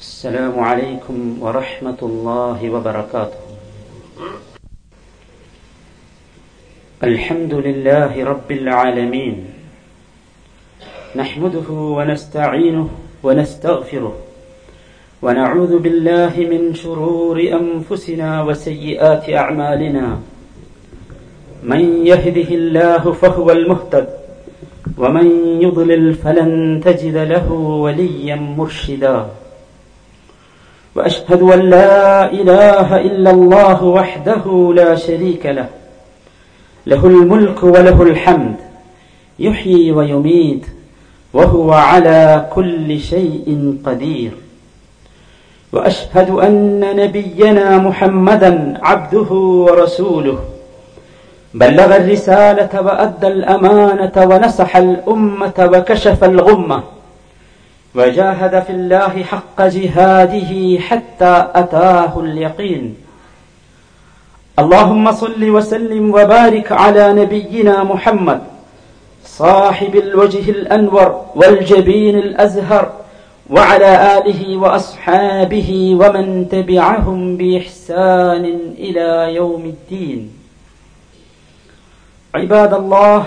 السلام عليكم ورحمة الله وبركاته. الحمد لله رب العالمين. نحمده ونستعينه ونستغفره. ونعوذ بالله من شرور أنفسنا وسيئات أعمالنا. من يهده الله فهو المهتد. ومن يضلل فلن تجد له وليا مرشدا. وأشهد أن لا إله إلا الله وحده لا شريك له. له الملك وله الحمد. يحيي ويميت. وهو على كل شيء قدير. وأشهد أن نبينا محمدا عبده ورسوله. بلغ الرسالة وأدى الأمانة ونصح الأمة وكشف الغمة. وجاهد في الله حق جهاده حتى أتاه اليقين. اللهم صل وسلم وبارك على نبينا محمد صاحب الوجه الأنور والجبين الأزهر وعلى آله وأصحابه ومن تبعهم بإحسان إلى يوم الدين. عباد الله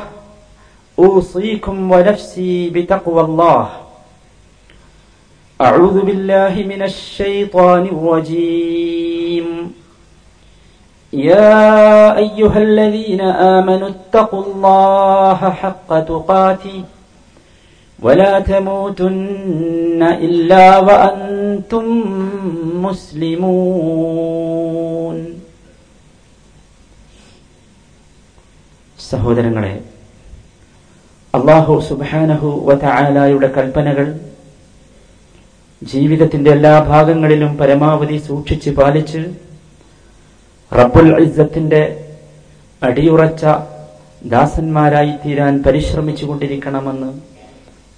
أوصيكم ونفسي بتقوى الله. أعوذ بالله من الشيطان الرجيم يا أيها الذين آمنوا اتقوا الله حق تقاته ولا تموتن إلا وأنتم مسلمون സഹോദരങ്ങളെ അള്ളാഹു സുബാനഹു വതആലായുടെ കൽപ്പനകൾ ജീവിതത്തിന്റെ എല്ലാ ഭാഗങ്ങളിലും പരമാവധി സൂക്ഷിച്ച് പാലിച്ച് റബ്ബുൽ ഇസ്സത്തിന്റെ അടിയുറച്ച ദാസന്മാരായി തീരാൻ പരിശ്രമിച്ചു കൊണ്ടിരിക്കണമെന്ന്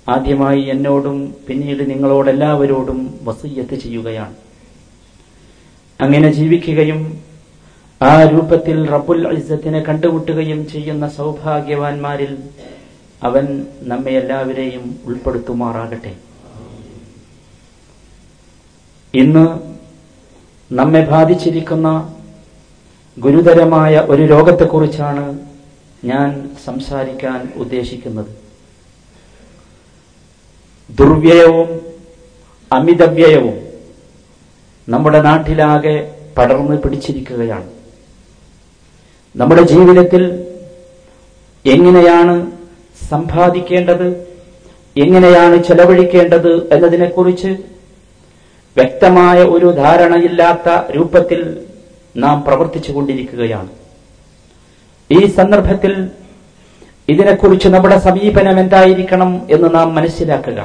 ആദ്യമായി എന്നോടും പിന്നീട് നിങ്ങളോടെല്ലാവരോടും വസയ്യത്ത് ചെയ്യുകയാണ്. അങ്ങനെ ജീവിക്കുകയും ആ രൂപത്തിൽ റബ്ബുൽ ഇസ്സത്തിനെ കണ്ടുമുട്ടുകയും ചെയ്യുന്ന സൗഭാഗ്യവാന്മാരിൽ അവൻ നമ്മെ എല്ലാവരെയും ഉൾപ്പെടുത്തുമാറാകട്ടെ. ഇന്ന് നമ്മെ ബാധിച്ചിരിക്കുന്ന ഗുരുതരമായ ഒരു രോഗത്തെക്കുറിച്ചാണ് ഞാൻ സംസാരിക്കാൻ ഉദ്ദേശിക്കുന്നത്. ദുർവ്യയവും അമിതവ്യയവും നമ്മുടെ നാട്ടിലാകെ പടർന്ന് പിടിച്ചിരിക്കുകയാണ്. നമ്മുടെ ജീവിതത്തിൽ എങ്ങനെയാണ് സമ്പാദിക്കേണ്ടത് എങ്ങനെയാണ് ചെലവഴിക്കേണ്ടത് എന്നതിനെക്കുറിച്ച് വ്യക്തമായ ഒരു ധാരണയില്ലാത്ത രൂപത്തിൽ നാം പ്രവർത്തിച്ചു കൊണ്ടിരിക്കുകയാണ് ഈ സന്ദർഭത്തിൽ ഇതിനെക്കുറിച്ച് നമ്മുടെ സമീപനം എന്തായിരിക്കണം എന്ന് നാം മനസ്സിലാക്കുക.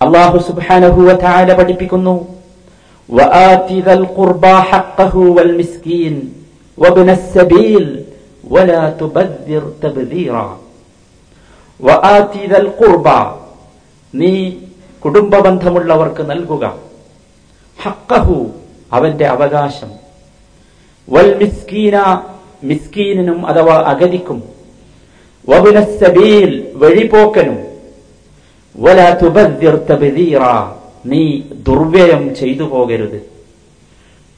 അള്ളാഹു സുബാനഹുവ പഠിപ്പിക്കുന്നു നീ കുടുംബ ബന്ധമുള്ളവർക്ക് നൽകുക. ഹക്കഹു അവന്റെ അവകാശം. വൽ മിസ്കീന മിസ്കീനും അഥവാ അഗതിക്കും. വബുനസബീൽ വഴിപോക്കനും. വല തുബദ്ദിർ തബ്ദീറ നീ ദുർവ്യയം ചെയ്തു പോകരുത്.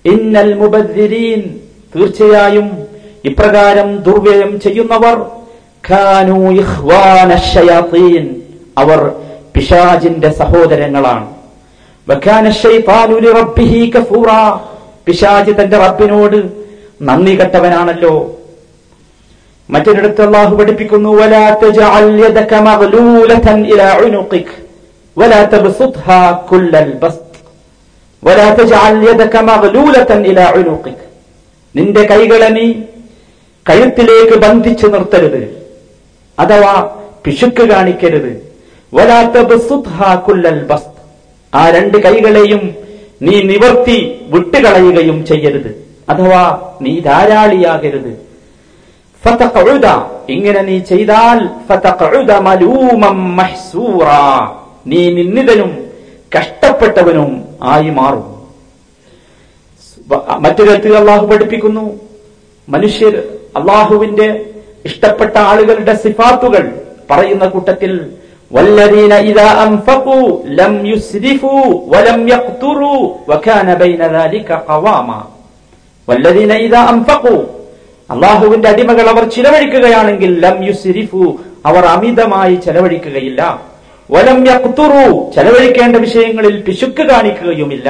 ഇന്നൽ മുബദ്ദിരീൻ തീർച്ചയായും ഇപ്രകാരം ദുർവ്യയം ചെയ്യുന്നവർ ഖാനു ഇഖ്വാന അവർ പിശാജിന്റെ സഹോദരങ്ങളാണ്. പിശാജ് തന്റെ റബ്ബിനോട് നന്ദി കെട്ടവനാണല്ലോ. മറ്റൊരിടത്ത് അള്ളാഹു പഠിപ്പിക്കുന്നു നിന്റെ കൈകളെ നീ കഴുത്തിലേക്ക് ബന്ധിച്ചു നിർത്തരുത്. അഥവാ പിശുക്ക് കാണിക്കരുത്. ആ രണ്ട് കൈകളെയും നീ നിവർത്തി വിട്ടുകളയുകയും ചെയ്യരുത്. അഥവാ നീ ധാരാളിയാകരുത്. ഇങ്ങനെ നീ ചെയ്താൽ നീ നിന്ദിതനും കഷ്ടപ്പെട്ടവനും ആയി മാറും. മറ്റൊരു അള്ളാഹു പഠിപ്പിക്കുന്നു. മനുഷ്യർ അള്ളാഹുവിന്റെ ഇഷ്ടപ്പെട്ട ആളുകളുടെ സിഫാത്തുകൾ പറയുന്ന കൂട്ടത്തിൽ والذين إذا أنفقوا لم يسرفوا ولم يقتروا وكان بين ذلك قواما والذين إذا أنفقوا അള്ളാഹുവിന്റെ അടിമകൾ അവർ ചിലവഴിക്കുകയാണെങ്കിൽ ലം യുസിരിഫു അവർ അമിതമായി ചെലവഴിക്കുകയില്ല വലം യഖ്തുറു ചെലവഴിക്കേണ്ട വിഷയങ്ങളിൽ പിശുക്ക് കാണിക്കുകയുമില്ല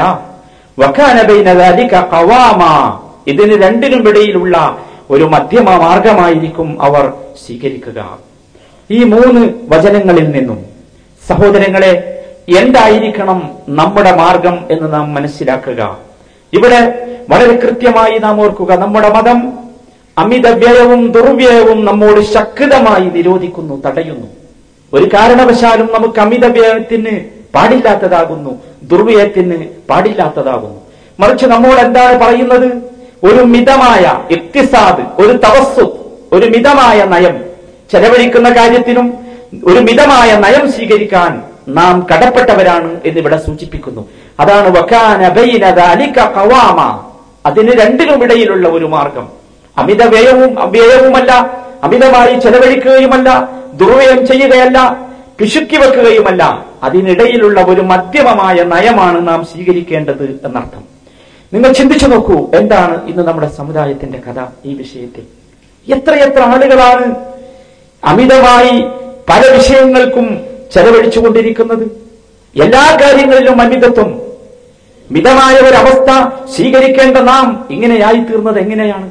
വക്കാന ബൈന ദാലിക ഖവാമ ഇതിന് രണ്ടിനും ഇടയിലുള്ള ഒരു മധ്യമ മാർഗമായിരിക്കും അവർ സ്വീകരിക്കുക ഈ മൂന്ന് വചനങ്ങളിൽ നിന്നും സഹോദരങ്ങളെ എന്തായിരിക്കണം നമ്മുടെ മാർഗം എന്ന് നാം മനസ്സിലാക്കുക. ഇവിടെ വളരെ കൃത്യമായി നാം ഓർക്കുക നമ്മുടെ മതം അമിത വ്യയവും ദുർവ്യയവും നമ്മോട് ശക്തമായി നിരോധിക്കുന്നു തടയുന്നു. ഒരു കാരണവശാലും നമുക്ക് അമിത വ്യയത്തിന് പാടില്ലാത്തതാകുന്നു ദുർവ്യയത്തിന് പാടില്ലാത്തതാകുന്നു. മറിച്ച് നമ്മോട് എന്താണ് പറയുന്നത്? ഒരു മിതമായ ഇക്തിസാദ് ഒരു തവസ്സു ഒരു മിതമായ നയം ചെലവഴിക്കുന്ന കാര്യത്തിനും ഒരു മിതമായ നയം സ്വീകരിക്കാൻ നാം കടപ്പെട്ടവരാണ് എന്നിവിടെ സൂചിപ്പിക്കുന്നു. അതാണ് ഖവാമ. അതിന് രണ്ടിനുമിടയിലുള്ള ഒരു മാർഗം. അമിത വ്യയവും വ്യയവുമല്ല അമിതമായി ചെലവഴിക്കുകയുമല്ല ദുർവ്യയം ചെയ്യുകയല്ല പിശുക്കി വെക്കുകയുമല്ല. അതിനിടയിലുള്ള ഒരു മധ്യമമായ നയമാണ് നാം സ്വീകരിക്കേണ്ടത് എന്നർത്ഥം. നിങ്ങൾ ചിന്തിച്ചു നോക്കൂ എന്താണ് ഇന്ന് നമ്മുടെ സമുദായത്തിന്റെ കഥ ഈ വിഷയത്തിൽ. എത്രയെത്ര ആളുകളാണ് അമിതമായി പല വിഷയങ്ങൾക്കും ചെലവഴിച്ചുകൊണ്ടിരിക്കുന്നത്. എല്ലാ കാര്യങ്ങളിലും അമിതത്വം. മിതമായ ഒരവസ്ഥ സ്വീകരിക്കേണ്ട നാം ഇങ്ങനെയായി തീർന്നത് എങ്ങനെയാണ്?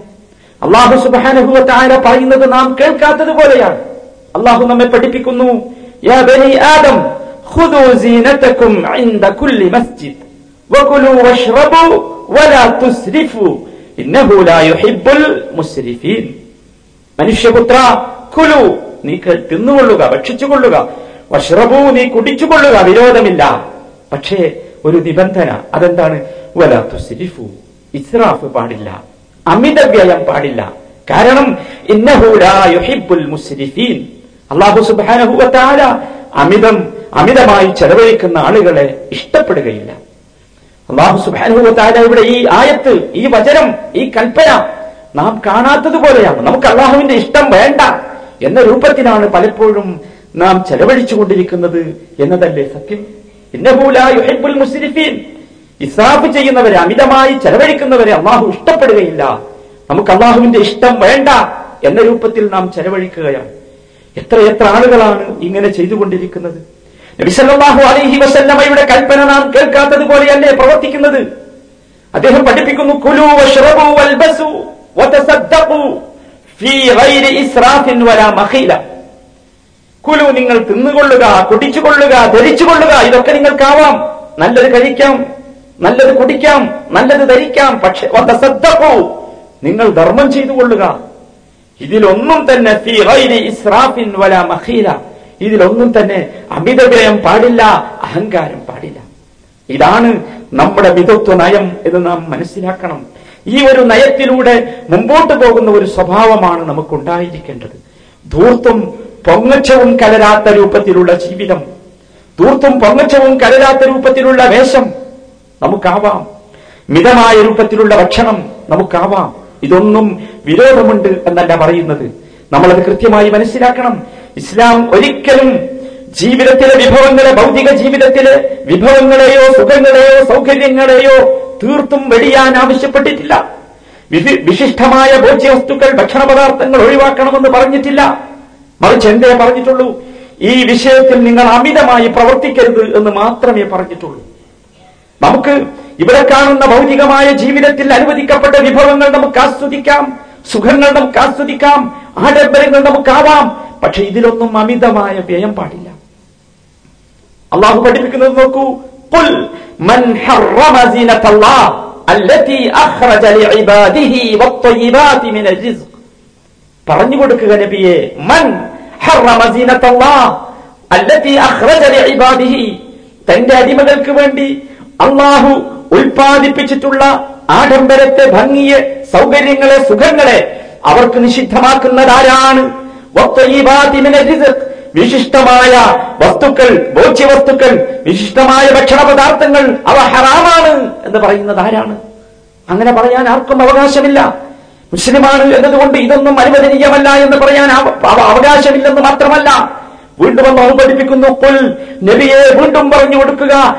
അള്ളാഹു സുബാനുഭവത്തായ പറയുന്നത് നാം കേൾക്കാത്തത് പോലെയാണ്. അള്ളാഹു നമ്മെ പഠിപ്പിക്കുന്നു ആദം മനുഷ്യപുത്ര കുലു. നീ തിന്നുകൊള്ളുക ഭക്ഷിച്ചുകൊള്ളുക. വഷ്റബു നീ കുടിച്ചുകൊള്ളുക വിരോധമില്ല. പക്ഷേ ഒരു നിബന്ധന. അതെന്താണ്? വലാ സിരിഫു ഇസ്രാഫ് പാടില്ല. അമിതവ്യയം പാടില്ല. കാരണം മുസ്രിഫീൻ. അല്ലാഹു സുബ്ഹാനഹു വ അമിതം അമിതമായി ചെലവഴിക്കുന്ന ആളുകളെ ഇഷ്ടപ്പെടുകയില്ല. അള്ളാഹു സുബാനുഭവത്താല ഇവിടെ ഈ ആയത്ത് ഈ വചനം ഈ കൽപ്പന നാം കാണാത്തതുപോലെയാണ്. നമുക്ക് അള്ളാഹുവിന്റെ ഇഷ്ടം വേണ്ട. എന്ന രൂപത്തിലാണ് പലപ്പോഴും നാം ചെലവഴിച്ചുകൊണ്ടിരിക്കുന്നത് എന്നതല്ലേ സത്യം? ഇസ്രാഫ് ചെയ്യുന്നവരെ അമിതമായി ചെലവഴിക്കുന്നവരെ അള്ളാഹു ഇഷ്ടപ്പെടുകയില്ല. നമുക്ക് അള്ളാഹുവിന്റെ ഇഷ്ടം വേണ്ട എന്ന രൂപത്തിൽ നാം ചെലവഴിക്കുകയാണ്. എത്ര എത്ര ആളുകളാണ് ഇങ്ങനെ ചെയ്തുകൊണ്ടിരിക്കുന്നത്? നബിസല്ലാഹു അലൈഹി കൽപ്പന നാം കേൾക്കാത്തത് പോലെയല്ലേ പ്രവർത്തിക്കുന്നത്? അദ്ദേഹം പഠിപ്പിക്കുന്നു കുലു കുലു നിങ്ങൾ തിന്നുകൊള്ളുക കുടിച്ചുകൊള്ളുക ധരിച്ചുകൊള്ളുക ഇതൊക്കെ നിങ്ങൾക്കാവാം. നല്ലത് കഴിക്കാം നല്ലത് കുടിക്കാം നല്ലത് ധരിക്കാം. പക്ഷെ നിങ്ങൾ ധർമ്മം ചെയ്തു കൊള്ളുക ഇതിലൊന്നും തന്നെ ഇസ്രാഫിൻ വലാ മഖീല ഇതിലൊന്നും തന്നെ അമിതവ്യയം പാടില്ല അഹങ്കാരം പാടില്ല. ഇതാണ് നമ്മുടെ മിതത്വ നയം എന്ന് നാം മനസ്സിലാക്കണം. ഈ ഒരു നയത്തിലൂടെ മുമ്പോട്ട് പോകുന്ന ഒരു സ്വഭാവമാണ് നമുക്കുണ്ടായിരിക്കേണ്ടത്. ധൂർത്തും പൊങ്ങച്ചവും കലരാത്ത രൂപത്തിലുള്ള ജീവിതം ധൂർത്തും പൊങ്ങച്ചവും കലരാത്ത രൂപത്തിലുള്ള വേഷം നമുക്കാവാം. മിതമായ രൂപത്തിലുള്ള ഭക്ഷണം നമുക്കാവാം. ഇതൊന്നും വിരോധമുണ്ട് എന്നല്ല പറയുന്നത്. നമ്മളത് കൃത്യമായി മനസ്സിലാക്കണം. ഇസ്ലാം ഒരിക്കലും ജീവിതത്തിലെ വിഭവങ്ങളെ ഭൗതിക ജീവിതത്തിലെ വിഭവങ്ങളെയോ സുഖങ്ങളെയോ സൗകര്യങ്ങളെയോ തീർത്തും വെടിയാൻ ആവശ്യപ്പെട്ടിട്ടില്ല. വിശിഷ്ടമായ ഭോജ്യവസ്തുക്കൾ ഭക്ഷണ പദാർത്ഥങ്ങൾ ഒഴിവാക്കണമെന്ന് പറഞ്ഞിട്ടില്ല. മറിച്ച് എന്തേ പറഞ്ഞിട്ടുള്ളൂ? ഈ വിഷയത്തിൽ നിങ്ങൾ അമിതമായി പ്രവർത്തിക്കരുത് എന്ന് മാത്രമേ പറഞ്ഞിട്ടുള്ളൂ. നമുക്ക് ഇവിടെ കാണുന്ന ഭൗതികമായ ജീവിതത്തിൽ അനുവദിക്കപ്പെട്ട വിഭവങ്ങൾ നമുക്ക് ആസ്വദിക്കാം സുഖങ്ങൾ നമുക്ക് ആസ്വദിക്കാം ആഡംബരങ്ങൾ നമുക്കാവാം പക്ഷെ ഇതിലൊന്നും അമിതമായ വ്യയം പാടില്ല. അള്ളാഹു പഠിപ്പിക്കുന്നത് നോക്കൂ قل من حرم زينة الله التي أخرج لعباده والطيبات من الرزق പറഞ്ഞു കൊടുക്കുക നബിയെ മൻ حرم زينة الله التي أخرج لعباده തന്റെ അടിമകൾക്ക് വേണ്ടി അള്ളാഹു ഉൽപ്പാദിപ്പിച്ചിട്ടുള്ള ആഡംബരത്തെ ഭംഗിയെ സൗകര്യങ്ങളെ സുഖങ്ങളെ അവർക്ക് നിഷിദ്ധമാക്കുന്നതാരാണ് വത്വയീബാതി മിന റിസ്ഖ്. വിശിഷ്ടമായ വസ്തുക്കൾ ഭോജ്യവസ്തുക്കൾ വിശിഷ്ടമായ ഭക്ഷണ പദാർത്ഥങ്ങൾ അവ ഹറാമാണ് എന്ന് പറയുന്നത് ആരാണ്? അങ്ങനെ പറയാൻ ആർക്കും അവകാശമില്ല. മുസ്ലിമാണ് എന്നതുകൊണ്ട് ഇതൊന്നും അനുവദനീയമല്ല എന്ന് പറയാൻ അവ- അവ- അവകാശമില്ലെന്ന് മാത്രമല്ല. വീണ്ടും അള്ളാഹു അവതരിപ്പിക്കുന്നു. ഖുൽ നബിയെ വീണ്ടും പറഞ്ഞു കൊടുക്കുക.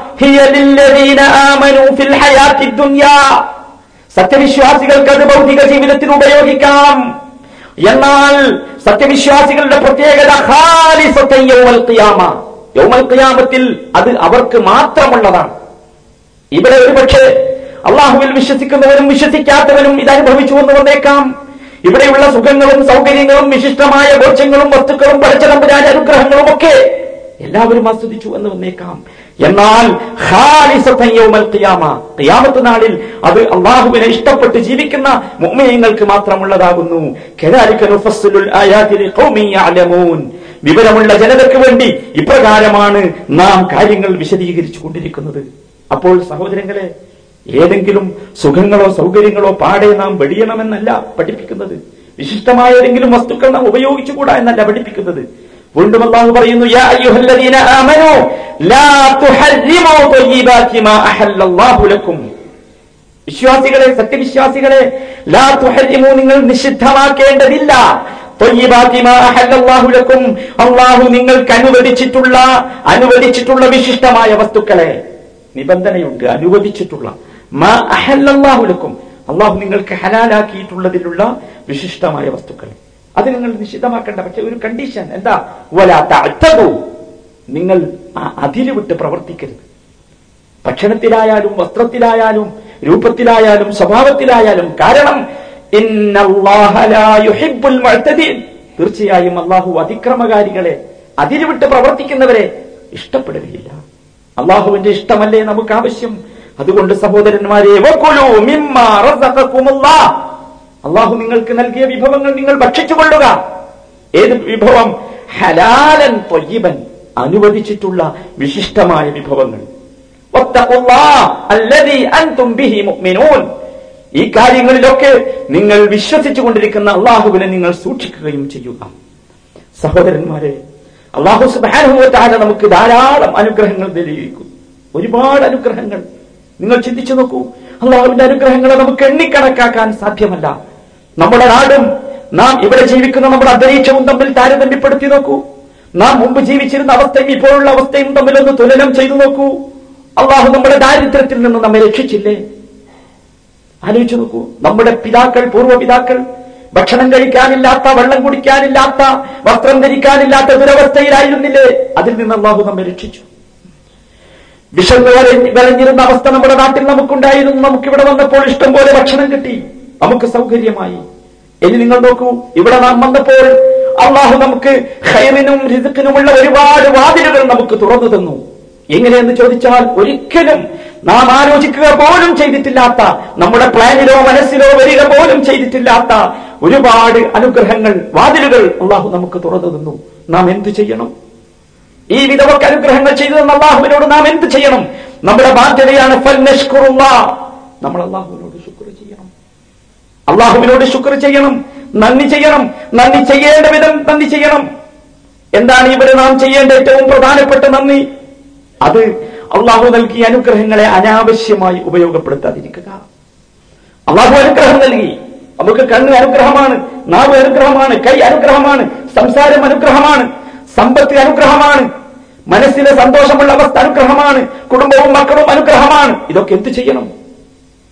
സത്യവിശ്വാസികൾക്ക് അത് ഭൗതിക ജീവിതത്തിൽ ഉപയോഗിക്കാം. എന്നാൽ സത്യവിശ്വാസികളുടെ പ്രത്യേകത യൗമൽക്കിയാമത്തിൽ അത് അവർക്ക് മാത്രമുള്ളതാണ്. ഇവിടെ ഒരുപക്ഷെ അള്ളാഹുവിൽ വിശ്വസിക്കുന്നവരും വിശ്വസിക്കാത്തവരും ഇത് അനുഭവിച്ചു എന്ന് വന്നേക്കാം. ഇവിടെയുള്ള സുഖങ്ങളും സൗകര്യങ്ങളും വിശിഷ്ടമായ ഗോച്ചങ്ങളും വസ്തുക്കളും പടച്ചതമ്പുരാന്റെ അനുഗ്രഹങ്ങളും ഒക്കെ എല്ലാവരും ആസ്വദിച്ചു എന്ന് വന്നേക്കാം. എന്നാൽ ഖിയാമത്ത് നാളിൽ അത് അള്ളാഹുവിനെ ഇഷ്ടപ്പെട്ട് ജീവിക്കുന്ന മുഅ്മിനീങ്ങൾക്ക് മാത്രമുള്ളതാകുന്നു. വിവരമുള്ള ജനതയ്ക്ക് വേണ്ടി ഇപ്രകാരമാണ് നാം കാര്യങ്ങൾ വിശദീകരിച്ചു കൊണ്ടിരിക്കുന്നത് അപ്പോൾ സഹോദരങ്ങളെ ഏതെങ്കിലും സുഖങ്ങളോ സൗകര്യങ്ങളോ പാടെ നാം വെടിയണമെന്നല്ല പഠിപ്പിക്കുന്നത്. വിശിഷ്ടമായ ഏതെങ്കിലും വസ്തുക്കൾ നാം ഉപയോഗിച്ചുകൂടാ എന്നല്ല പഠിപ്പിക്കുന്നത്. വീണ്ടും അള്ളാഹു പറയുന്നു വിശ്വാസികളെ സത്യവിശ്വാസികളെ ലാ തുഹരിമു നിങ്ങൾ നിഷിദ്ധമാക്കേണ്ടതില്ല. അള്ളാഹു നിങ്ങൾക്ക് അനുവദിച്ചിട്ടുള്ള അനുവദിച്ചിട്ടുള്ള വിശിഷ്ടമായ വസ്തുക്കളെ നിബന്ധനയുണ്ട് അനുവദിച്ചിട്ടുള്ള. മാ അഹല്ലല്ലാഹു ലക്കും. അള്ളാഹു നിങ്ങൾക്ക് ഹലാലാക്കിയിട്ടുള്ളതിലുള്ള വിശിഷ്ടമായ വസ്തുക്കൾ. അത് നിങ്ങൾ നിഷിദ്ധമാക്കേണ്ട. പക്ഷെ ഒരു കണ്ടീഷൻ എന്താ? നിങ്ങൾ ആ അതിൽ വിട്ട് പ്രവർത്തിക്കരുത്. ഭക്ഷണത്തിലായാലും വസ്ത്രത്തിലായാലും രൂപത്തിലായാലും സ്വഭാവത്തിലായാലും കാരണം തീർച്ചയായും അള്ളാഹു അതിക്രമകാരികളെ അതിൽ വിട്ട് പ്രവർത്തിക്കുന്നവരെ ഇഷ്ടപ്പെടുകയില്ല. അള്ളാഹുവിന്റെ ഇഷ്ടമല്ലേ നമുക്ക് ആവശ്യം അതുകൊണ്ട് സഹോദരന്മാരെ അള്ളാഹു നിങ്ങൾക്ക് നൽകിയ വിഭവങ്ങൾ നിങ്ങൾ ഭക്ഷിച്ചുകൊള്ളുക. ഏത് വിഭവം? ഹലാലൻ തൊയ്യബൻ. അനുവദിച്ചിട്ടുള്ള വിശിഷ്ടമായ വിഭവങ്ങൾ. ഈ കാര്യങ്ങളിലൊക്കെ നിങ്ങൾ വിശ്വസിച്ചു കൊണ്ടിരിക്കുന്ന അള്ളാഹുവിനെ നിങ്ങൾ സൂക്ഷിക്കുകയും ചെയ്യുക. സഹോദരന്മാരെ അള്ളാഹു സുബാനുഭവത്താകെ നമുക്ക് ധാരാളം അനുഗ്രഹങ്ങൾ നൽകിയിരിക്കുന്നു. ഒരുപാട് അനുഗ്രഹങ്ങൾ. നിങ്ങൾ ചിന്തിച്ചു നോക്കൂ അള്ളാഹുവിന്റെ അനുഗ്രഹങ്ങളെ നമുക്ക് എണ്ണിക്കണക്കാക്കാൻ സാധ്യമല്ല. നമ്മുടെ നാടും നാം ഇവിടെ ജീവിക്കുന്ന നമ്മുടെ അന്തരീക്ഷവും തമ്മിൽ താരതമ്യപ്പെടുത്തി നോക്കൂ. നാം മുമ്പ് ജീവിച്ചിരുന്ന അവസ്ഥയും ഇപ്പോഴുള്ള അവസ്ഥയും തമ്മിലൊന്ന് തുലനം ചെയ്തു നോക്കൂ. അള്ളാഹു നമ്മുടെ ദാരിദ്ര്യത്തിൽ നിന്ന് നമ്മെ രക്ഷിച്ചില്ലേ? ആലോചിച്ചു നോക്കൂ. നമ്മുടെ പിതാക്കൾ പൂർവ പിതാക്കൾ ഭക്ഷണം കഴിക്കാനില്ലാത്ത വെള്ളം കുടിക്കാനില്ലാത്ത വസ്ത്രം ധരിക്കാനില്ലാത്ത ദുരവസ്ഥയിലായിരുന്നില്ലേ? അതിൽ നിന്ന് അള്ളാഹു നമ്മെ രക്ഷിച്ചു. വിഷം വലഞ്ഞ് വലഞ്ഞിരുന്ന അവസ്ഥ നമ്മുടെ നാട്ടിൽ നമുക്കുണ്ടായിരുന്നു. നമുക്കിവിടെ വന്നപ്പോൾ ഇഷ്ടം പോലെ ഭക്ഷണം കിട്ടി. നമുക്ക് സൗകര്യമായി. ഇനി നിങ്ങൾ നോക്കൂ ഇവിടെ നാം വന്നപ്പോൾ അള്ളാഹു നമുക്ക് ഹൈറിനും റിസുക്കിനുമുള്ള ഒരുപാട് വാതിലുകൾ നമുക്ക് തുറന്നു തന്നു. എങ്ങനെയെന്ന് ചോദിച്ചാൽ ഒരിക്കലും നാം ആലോചിക്കുക പോലും ചെയ്തിട്ടില്ലാത്ത നമ്മുടെ പ്ലാനിലോ മനസ്സിലോ വരിക പോലും ചെയ്തിട്ടില്ലാത്ത ഒരുപാട് അനുഗ്രഹങ്ങൾ വാതിലുകൾ അള്ളാഹു നമുക്ക് തുറന്നു തന്നു. നാം എന്തു ചെയ്യണം? ഈ വിധമൊക്കെ അനുഗ്രഹങ്ങൾ ചെയ്തു തന്ന അള്ളാഹുവിനോട് നാം എന്ത് ചെയ്യണം? നമ്മുടെ ബാധ്യതയാണ്. നമ്മൾ അള്ളാഹുവിനോട് ശുക്ർ ചെയ്യണം. അള്ളാഹുവിനോട് ശുക്ർ ചെയ്യണം. നന്ദി ചെയ്യണം നന്ദി ചെയ്യേണ്ട വിധം നന്ദി ചെയ്യണം. എന്താണ് ഇവിടെ നാം ചെയ്യേണ്ട ഏറ്റവും പ്രധാനപ്പെട്ട നന്ദി? അത് അള്ളാഹു നൽകിയ അനുഗ്രഹങ്ങളെ അനാവശ്യമായി ഉപയോഗപ്പെടുത്താതിരിക്കുക. അള്ളാഹു അനുഗ്രഹം നൽകി. നമുക്ക് കണ്ണ് അനുഗ്രഹമാണ് നാവ് അനുഗ്രഹമാണ് കൈ അനുഗ്രഹമാണ് സംസാരം അനുഗ്രഹമാണ് സമ്പത്ത് അനുഗ്രഹമാണ് മനസ്സിലെ സന്തോഷമുള്ള അവസ്ഥ അനുഗ്രഹമാണ് കുടുംബവും മക്കളും അനുഗ്രഹമാണ്. ഇതൊക്കെ എന്ത് ചെയ്യണം?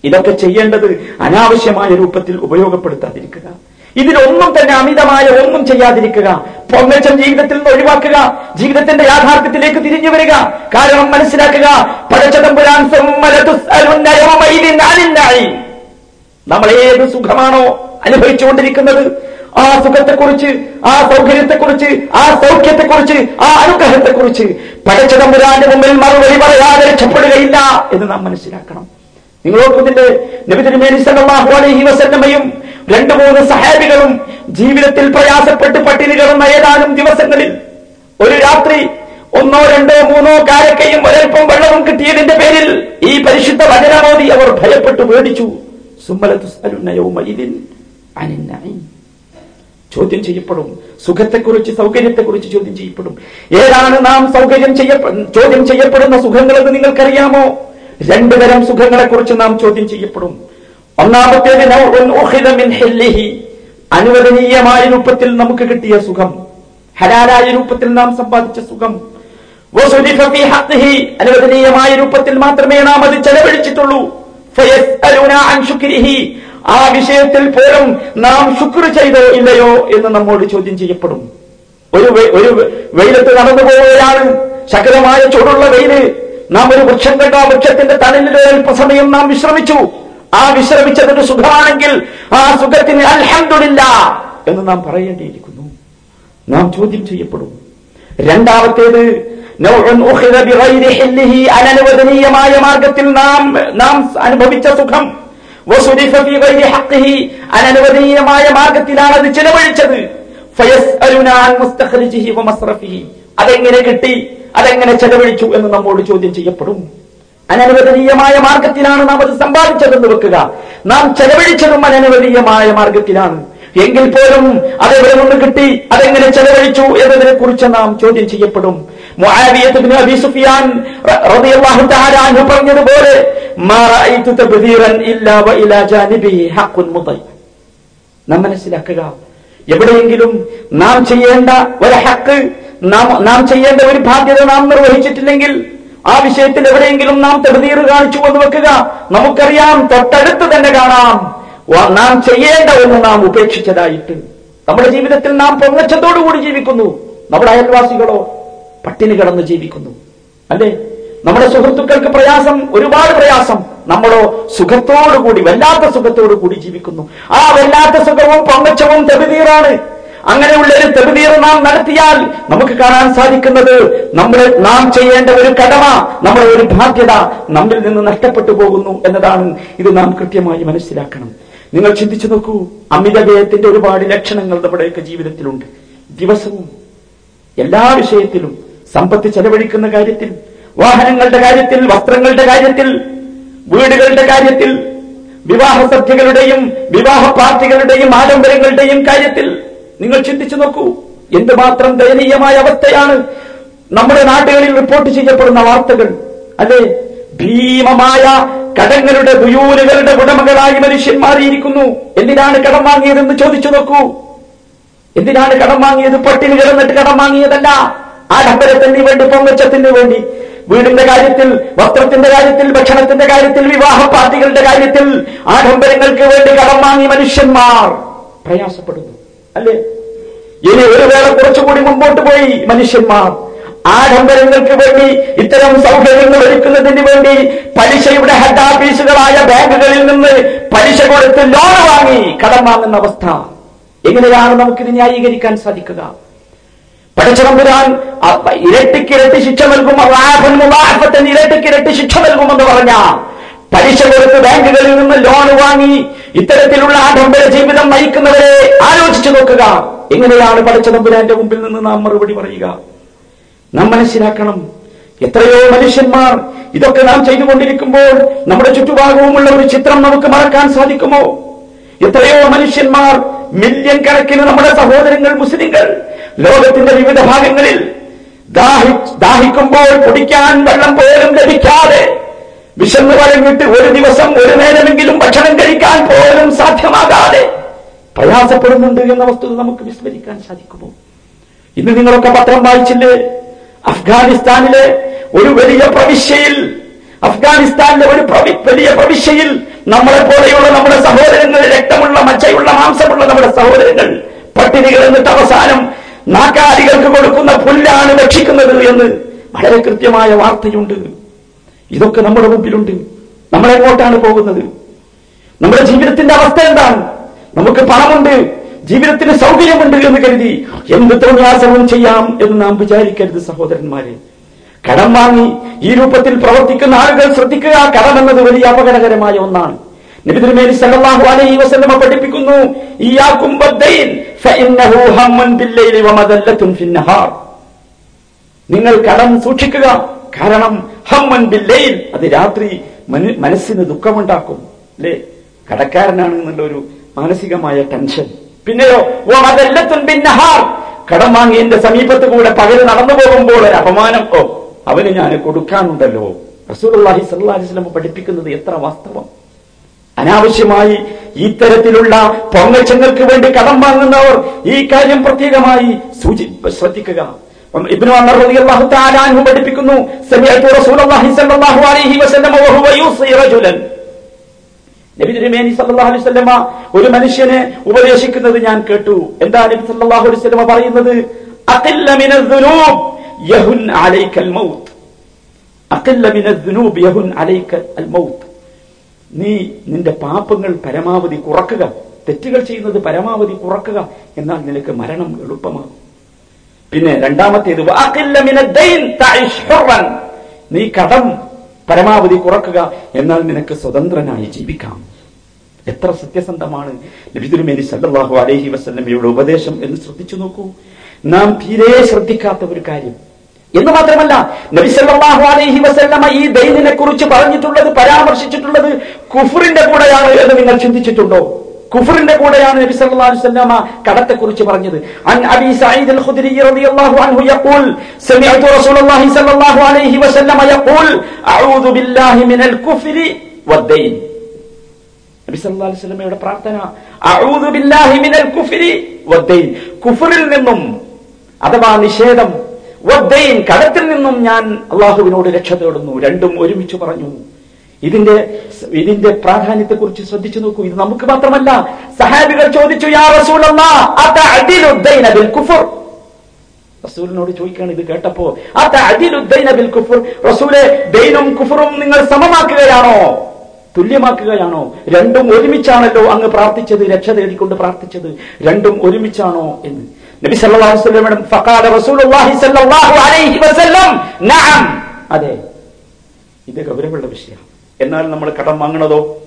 ഇതൊക്കെ ചെയ്യേണ്ടത് അനാവശ്യമായ രൂപത്തിൽ ഉപയോഗപ്പെടുത്താതിരിക്കുക. ഇതിലൊന്നും തന്നെ അമിതമായ ഒന്നും ചെയ്യാതിരിക്കുക. പൊങ്ങച്ചം ജീവിതത്തിൽ നിന്ന് ഒഴിവാക്കുക. ജീവിതത്തിന്റെ യാഥാർത്ഥ്യത്തിലേക്ക് തിരിഞ്ഞു വരിക. കാരണം മനസ്സിലാക്കുക. നമ്മൾ ഏത് സുഖമാണോ അനുഭവിച്ചുകൊണ്ടിരിക്കുന്നത്? ആ സുഖത്തെക്കുറിച്ച് ആ സൗകര്യത്തെക്കുറിച്ച് ആ സൗഖ്യത്തെക്കുറിച്ച് ആ അനുഗ്രഹത്തെക്കുറിച്ച് പഴച്ചതമ്പുരാന്റെ മുമ്പിൽ മറുപടി പറയാതെ രക്ഷപ്പെടുകയില്ല എന്ന് നാം മനസ്സിലാക്കണം. നിങ്ങളോർക്കുന്നതിന്റെ നബിതിരുമേനി സല്ലല്ലാഹു അലൈഹി വസല്ലമയും രണ്ടു മൂന്ന് സഹാബികളും ജീവിതത്തിൽ പ്രയാസപ്പെട്ട് പട്ടിണി ഏതാനും ദിവസങ്ങളിൽ ഒരു രാത്രി ഒന്നോ രണ്ടോ മൂന്നോ കാരക്കയും ഒരൽപ്പം വെള്ളവും കിട്ടിയതിന്റെ പേരിൽ ഈ പരിശുദ്ധ വചനമോദി അവർ ഭയപ്പെട്ടു പേടിച്ചു. ചോദ്യം ചെയ്യപ്പെടും. സുഖത്തെക്കുറിച്ച് സൗകര്യത്തെക്കുറിച്ച് ചോദ്യം ചെയ്യപ്പെടും. ഏതാണ് നാം സൗകര്യം ചെയ്യ ചോദ്യം ചെയ്യപ്പെടുന്ന സുഖങ്ങളെന്ന് നിങ്ങൾക്കറിയാമോ? രണ്ടു തരം സുഖങ്ങളെക്കുറിച്ച് നാം ചോദ്യം ചെയ്യപ്പെടും. ഒന്നാമത്തേത് അനുവദനീയമായ രൂപത്തിൽ നമുക്ക് കിട്ടിയ സുഖം. ഹലാലായ രൂപത്തിൽ നാം സമ്പാദിച്ച സുഖം. അനുവദനീയമായ രൂപത്തിൽ മാത്രമേ നാം അത് ചെലവഴിച്ചിട്ടുള്ളൂ. ആ വിഷയത്തിൽ പോലും നാം ശുക്ർ ചെയ്തോ ഇല്ലയോ എന്ന് നമ്മോട് ചോദ്യം ചെയ്യപ്പെടും. ഒരു ഒരു വെയിലത്ത് നടന്നു പോവുകയാണ്. ശക്തമായ ചൂടുള്ള വെയിൽ. നാം ഒരു വൃക്ഷം കണ്ട വൃക്ഷത്തിന്റെ തണലിൽ അല്പസമയം നാം വിശ്രമിച്ചു. ആ വിശ്രമിച്ചതൊരു സുഖമാണെങ്കിൽ ആ സുഖത്തിന് അൽഹന്തുണില്ല എന്ന് നാം പറയേണ്ടിയിരിക്കുന്നു. നാം ചോദ്യം ചെയ്യപ്പെടും. രണ്ടാമത്തേത് അനനുവദനീയമായ മാർഗത്തിൽ നാം നാം അനുഭവിച്ച സുഖം. അനനുവദനീയമായ മാർഗത്തിലാണ് അത് ചെലവഴിച്ചത്. അതെങ്ങനെ കിട്ടി? അതെങ്ങനെ ചെലവഴിച്ചു എന്ന് നമ്മോട് ചോദ്യം ചെയ്യപ്പെടും. അനനുവദനീയമായ മാർഗത്തിലാണ് നാം അത് സമ്പാദിച്ചതെന്ന് വെക്കുക. നാം ചെലവഴിച്ചതും അനനുവദനീയമായ മാർഗത്തിലാണ്. എങ്കിൽ പോലും അതെവിടെ നിന്ന് കിട്ടി അതെങ്ങനെ ചെലവഴിച്ചു എന്നതിനെ കുറിച്ച് നാം ചോദ്യം ചെയ്യപ്പെടും. പറഞ്ഞതുപോലെ മനസ്സിലാക്കുക എവിടെയെങ്കിലും നാം ചെയ്യേണ്ട ഒരു ഹക്ക് നാം നാം ചെയ്യേണ്ട ഒരു ബാധ്യത നാം നിർവഹിച്ചിട്ടില്ലെങ്കിൽ ആ വിഷയത്തിൽ എവിടെയെങ്കിലും നാം തെടുതീർ കാണിച്ചു എന്ന് വെക്കുക. നമുക്കറിയാം തൊട്ടടുത്ത് തന്നെ കാണാം. നാം ചെയ്യേണ്ട ഒന്ന് നാം ഉപേക്ഷിച്ചതായിട്ട്. നമ്മുടെ ജീവിതത്തിൽ നാം പൊങ്ങച്ചത്തോടുകൂടി ജീവിക്കുന്നു. നമ്മുടെ അയൽവാസികളോ പട്ടിണി കിടന്ന് ജീവിക്കുന്നു. അല്ലേ? നമ്മുടെ സുഹൃത്തുക്കൾക്ക് പ്രയാസം ഒരുപാട് പ്രയാസം. നമ്മളോ സുഖത്തോടുകൂടി വല്ലാത്ത സുഖത്തോടു കൂടി ജീവിക്കുന്നു. ആ വല്ലാത്ത സുഖവും പൊങ്ങച്ചവും തെബിതീറാണ് അങ്ങനെയുള്ള ഒരു തെളിവീർ നാം നടത്തിയാൽ നമുക്ക് കാണാൻ സാധിക്കുന്നത് നമ്മൾ നാം ചെയ്യേണ്ട ഒരു കടമ നമ്മുടെ ഒരു ബാധ്യത നമ്മിൽ നിന്ന് നഷ്ടപ്പെട്ടു പോകുന്നു എന്നതാണ് ഇത് നാം കൃത്യമായി മനസ്സിലാക്കണം. നിങ്ങൾ ചിന്തിച്ചു നോക്കൂ അമിതവ്യയത്തിന്റെ ഒരുപാട് ലക്ഷണങ്ങൾ നമ്മുടെയൊക്കെ ജീവിതത്തിലുണ്ട്. ദിവസവും എല്ലാ വിഷയത്തിലും സമ്പത്ത് ചെലവഴിക്കുന്ന കാര്യത്തിൽ വാഹനങ്ങളുടെ കാര്യത്തിൽ വസ്ത്രങ്ങളുടെ കാര്യത്തിൽ വീടുകളുടെ കാര്യത്തിൽ വിവാഹ സദ്യകളുടെയും വിവാഹ പാർട്ടികളുടെയും ആഡംബരങ്ങളുടെയും കാര്യത്തിൽ നിങ്ങൾ ചിന്തിച്ചു നോക്കൂ എന്ത് മാത്രം ദയനീയമായ അവസ്ഥയാണ് നമ്മുടെ നാടുകളിൽ റിപ്പോർട്ട് ചെയ്യപ്പെടുന്ന വാർത്തകൾ. അതെ ഭീമമായ കടങ്ങളുടെ ദുയൂലുകളുടെ ഉടമകളായി മനുഷ്യൻ മാറിയിരിക്കുന്നു. എന്തിനാണ് കടം വാങ്ങിയതെന്ന് ചോദിച്ചു നോക്കൂ. എന്തിനാണ് കടം വാങ്ങിയത്? പട്ടിണി കിടന്നിട്ട് കടം വാങ്ങിയതല്ല. ആഡംബരത്തിന് വേണ്ടി പൊങ്ങച്ചത്തിന് വേണ്ടി വീടിന്റെ കാര്യത്തിൽ വസ്ത്രത്തിന്റെ കാര്യത്തിൽ ഭക്ഷണത്തിന്റെ കാര്യത്തിൽ വിവാഹ പാർട്ടികളുടെ കാര്യത്തിൽ ആഡംബരങ്ങൾക്ക് വേണ്ടി കടം വാങ്ങി മനുഷ്യന്മാർ പ്രയാസപ്പെടുന്നു. അല്ലേ? ഇനി ഒരു വേള കുറച്ചുകൂടി മുമ്പോട്ട് പോയി മനുഷ്യന്മാർ. ആഡംബരങ്ങൾക്ക് വേണ്ടി ഇത്തരം സൗകര്യങ്ങൾ ഒരുക്കുന്നതിന് വേണ്ടി പലിശയുടെ ഹെഡ് ഓഫീസുകളായ ബാങ്കുകളിൽ നിന്ന് പലിശ കൊടുത്ത് ലോൺ വാങ്ങി കടം വാങ്ങുന്ന അവസ്ഥ. എങ്ങനെയാണ് നമുക്കിത് ന്യായീകരിക്കാൻ സാധിക്കുക? പടച്ചതമ്പുരാൻ ഇരട്ടിക്കിരട്ടി ശിക്ഷ നൽകും ഇരട്ടിക്കിരട്ടി ശിക്ഷ നൽകുമെന്ന് പറഞ്ഞ പലിശ കൊടുത്ത് ബാങ്കുകളിൽ നിന്ന് ലോൺ വാങ്ങി ഇത്തരത്തിലുള്ള ആഡംബര ജീവിതം നയിക്കുന്നവരെ ആലോചിച്ചു നോക്കുക. എങ്ങനെയാണ് പഠിച്ച പടച്ചതമ്പുരാന്റെ മുമ്പിൽ നിന്ന് നാം മറുപടി പറയുക? നാം മനസ്സിലാക്കണം. എത്രയോ മനുഷ്യന്മാർ ഇതൊക്കെ നാം ചെയ്തുകൊണ്ടിരിക്കുമ്പോൾ നമ്മുടെ ചുറ്റുഭാഗവുമുള്ള ഒരു ചിത്രം നമുക്ക് മറക്കാൻ സാധിക്കുമോ? എത്രയോ മനുഷ്യന്മാർ മില്യൺ കണക്കിന് നമ്മുടെ സഹോദരങ്ങൾ മുസ്ലിങ്ങൾ ലോകത്തിന്റെ വിവിധ ഭാഗങ്ങളിൽ ദാഹി ദാഹിക്കുമ്പോൾ കുടിക്കാൻ വെള്ളം പോലും ലഭിക്കാതെ വിശന്ന് പറഞ്ഞിട്ട് ഒരു ദിവസം ഒരു നേരമെങ്കിലും ഭക്ഷണം കഴിക്കാൻ പോലും സാധ്യമാകാതെ പ്രയാസപ്പെടുന്നുണ്ട് എന്ന വസ്തുത നമുക്ക് വിസ്മരിക്കാൻ സാധിക്കുമോ? ഇന്ന് നിങ്ങളൊക്കെ പത്രം വായിച്ചില്ലേ? അഫ്ഗാനിസ്ഥാനിലെ ഒരു വലിയ പ്രവിശ്യയിൽ അഫ്ഗാനിസ്ഥാനിലെ ഒരു വലിയ പ്രവിശ്യയിൽ നമ്മളെ പോലെയുള്ള നമ്മുടെ സഹോദരങ്ങൾ രക്തമുള്ള മച്ചയുള്ള മാംസമുള്ള നമ്മുടെ സഹോദരങ്ങൾ പട്ടിണി കിടന്നിട്ട് അവസാനം നാക്കാലികൾക്ക് കൊടുക്കുന്ന പുല്ലാണ് രക്ഷിക്കുന്നത് എന്ന് വളരെ കൃത്യമായ വാർത്തയുണ്ട്. ഇതൊക്കെ നമ്മുടെ മുമ്പിലുണ്ട്. നമ്മളെങ്ങോട്ടാണ് പോകുന്നത്? നമ്മുടെ ജീവിതത്തിന്റെ അവസ്ഥ എന്താണ്? നമുക്ക് പണമുണ്ട് ജീവിതത്തിന് സൗകര്യമുണ്ട് എന്ന് കരുതി എന്ത് തോന്നിയാസവും ചെയ്യാം എന്ന് നാം വിചാരിക്കരുത് സഹോദരന്മാരെ. കടം വാങ്ങി ഈ രൂപത്തിൽ പ്രവർത്തിക്കുന്ന ആളുകൾ ശ്രദ്ധിക്കുക. കടം എന്നത് വലിയ അപകടകരമായ ഒന്നാണ്. സല്ലല്ലാഹു അലൈഹി വസല്ലമ പഠിപ്പിക്കുന്നു ബദ്ദൈൻ ഫഇന്നഹു ഫിന്നഹാർ. നിങ്ങൾ കടം സൂക്ഷിക്കുക. കാരണം ഹമ്മൻ അത് രാത്രി മനസ്സിന് ദുഃഖമുണ്ടാക്കും. അല്ലേ കടക്കാരനാണ് എന്നുള്ള ഒരു മാനസികമായ ടെൻഷൻ. പിന്നെയോ പിന്നഹാർ കടം വാങ്ങി എന്റെ സമീപത്ത് കൂടെ പകര് നടന്നു പോകുമ്പോൾ ഒരു അപമാനം. ഓ അവന് ഞാൻ കൊടുക്കാനുണ്ടല്ലോ. അലൈഹി വസല്ലം പഠിപ്പിക്കുന്നത് എത്ര വാസ്തവം. അനാവശ്യമായി ഇത്തരത്തിലുള്ള പൊങ്ങച്ചങ്ങൾക്ക് വേണ്ടി കടം വാങ്ങുന്നവർ ഈ കാര്യം പ്രത്യേകമായി സൂചി ശ്രദ്ധിക്കുക. ഇബ്നു തആല പഠിപ്പിക്കുന്നു റസൂലുള്ളാഹി സ്വല്ലല്ലാഹു അലൈഹി വസല്ലം നബി അലൈഹി വസല്ലമ ഒരു മനുഷ്യനെ ഉപദേശിക്കുന്നത് ഞാൻ കേട്ടു. എന്താ നബി സല്ലല്ലാഹു അലൈഹി വസല്ലമ പറയുന്നത്? അഖില്ല മൗത്ത്. അഖില്ല മൗത്ത്. നീ നിന്റെ പാപങ്ങൾ പരമാവധി കുറക്കുക തെറ്റുകൾ ചെയ്യുന്നത് പരമാവധി കുറക്കുക എന്നാൽ നിനക്ക് മരണം എളുപ്പമാകും. പിന്നെ രണ്ടാമത്തേത് നീ കടം പരമാവധി കുറക്കുക എന്നാൽ നിനക്ക് സ്വതന്ത്രനായി ജീവിക്കാം. എത്ര സത്യസന്ധമാണ് നബിതുരുമേനി സല്ലാഹു അലഹി വസല്ലമയുടെ ഉപദേശം എന്ന് ശ്രദ്ധിച്ചു നോക്കൂ. നാം തീരെ ശ്രദ്ധിക്കാത്ത ഒരു കാര്യം. എന്ന് മാത്രമല്ല നബി സല്ലല്ലാഹു അലൈഹി വസല്ലമ ഈ ദൈനിനെ കുറിച്ച് പറഞ്ഞിട്ടുള്ളത് പരാമർശിച്ചിട്ടുള്ളത് കുഫറിന്റെ കൂടെയാണ് എന്ന് നിങ്ങൾ ചിന്തിച്ചിട്ടുണ്ടോ? കുഫറിന്റെ കൂടെയാണ് നബി സല്ലല്ലാഹു അലൈഹി വസല്ലമ കടത്തെ കുറിച്ച് പറഞ്ഞത്. അൻ അബി സഈദ് അൽ ഖുദ്രി റളിയല്ലാഹു അൻഹു യഖൂൽ സമിഅതു റസൂലുള്ളാഹി സല്ലല്ലാഹു അലൈഹി വസല്ലമ യഖൂൽ അഊദു ബില്ലാഹി മിനൽ കുഫ്രി വദ്ദൈൻ. നബി സല്ലല്ലാഹു അലൈഹി വസല്ലമയുടെ പ്രാർത്ഥന അഊദു ബില്ലാഹി മിനൽ കുഫ്രി വദ്ദൈൻ. കുഫറിൽ നിന്നും അഥവാ നിഷേധം വദ്ദൈൻ. കടത്തിൽ നിന്നും ഞാൻ അല്ലാഹുവിനോട് രക്ഷ തേടുന്നു. രണ്ടും ഒരുമിച്ച് പറഞ്ഞു. ഇതിന്റെ ഇതിന്റെ പ്രാധാന്യത്തെ കുറിച്ച് ശ്രദ്ധിച്ചു നോക്കൂ. ഇത് നമുക്ക് മാത്രമല്ല. സഹാബികൾ ചോദിച്ചു യാ റസൂലിനോട് ചോദിക്കുകയാണ് ഇത് കേട്ടപ്പോ ദൈനും കുഫറും നിങ്ങൾ സമമാക്കുകയാണോ? തുല്യമാക്കുകയാണോ? രണ്ടും ഒരുമിച്ചാണല്ലോ അങ്ങ് പ്രാർത്ഥിച്ചത് രക്ഷ തേടിക്കൊണ്ട് പ്രാർത്ഥിച്ചത്. രണ്ടും ഒരുമിച്ചാണോ എന്ന്. നബി സല്ലല്ലാഹു അലൈഹി ഫഖാല റസൂലുള്ളാഹി സല്ലല്ലാഹു അലൈഹി വസല്ലം നഅം. അതെ. ഇത് ഗൗരവമുള്ള വിഷയമാണ്. എന്നാൽ നമ്മൾ കടം വാങ്ങണതോ?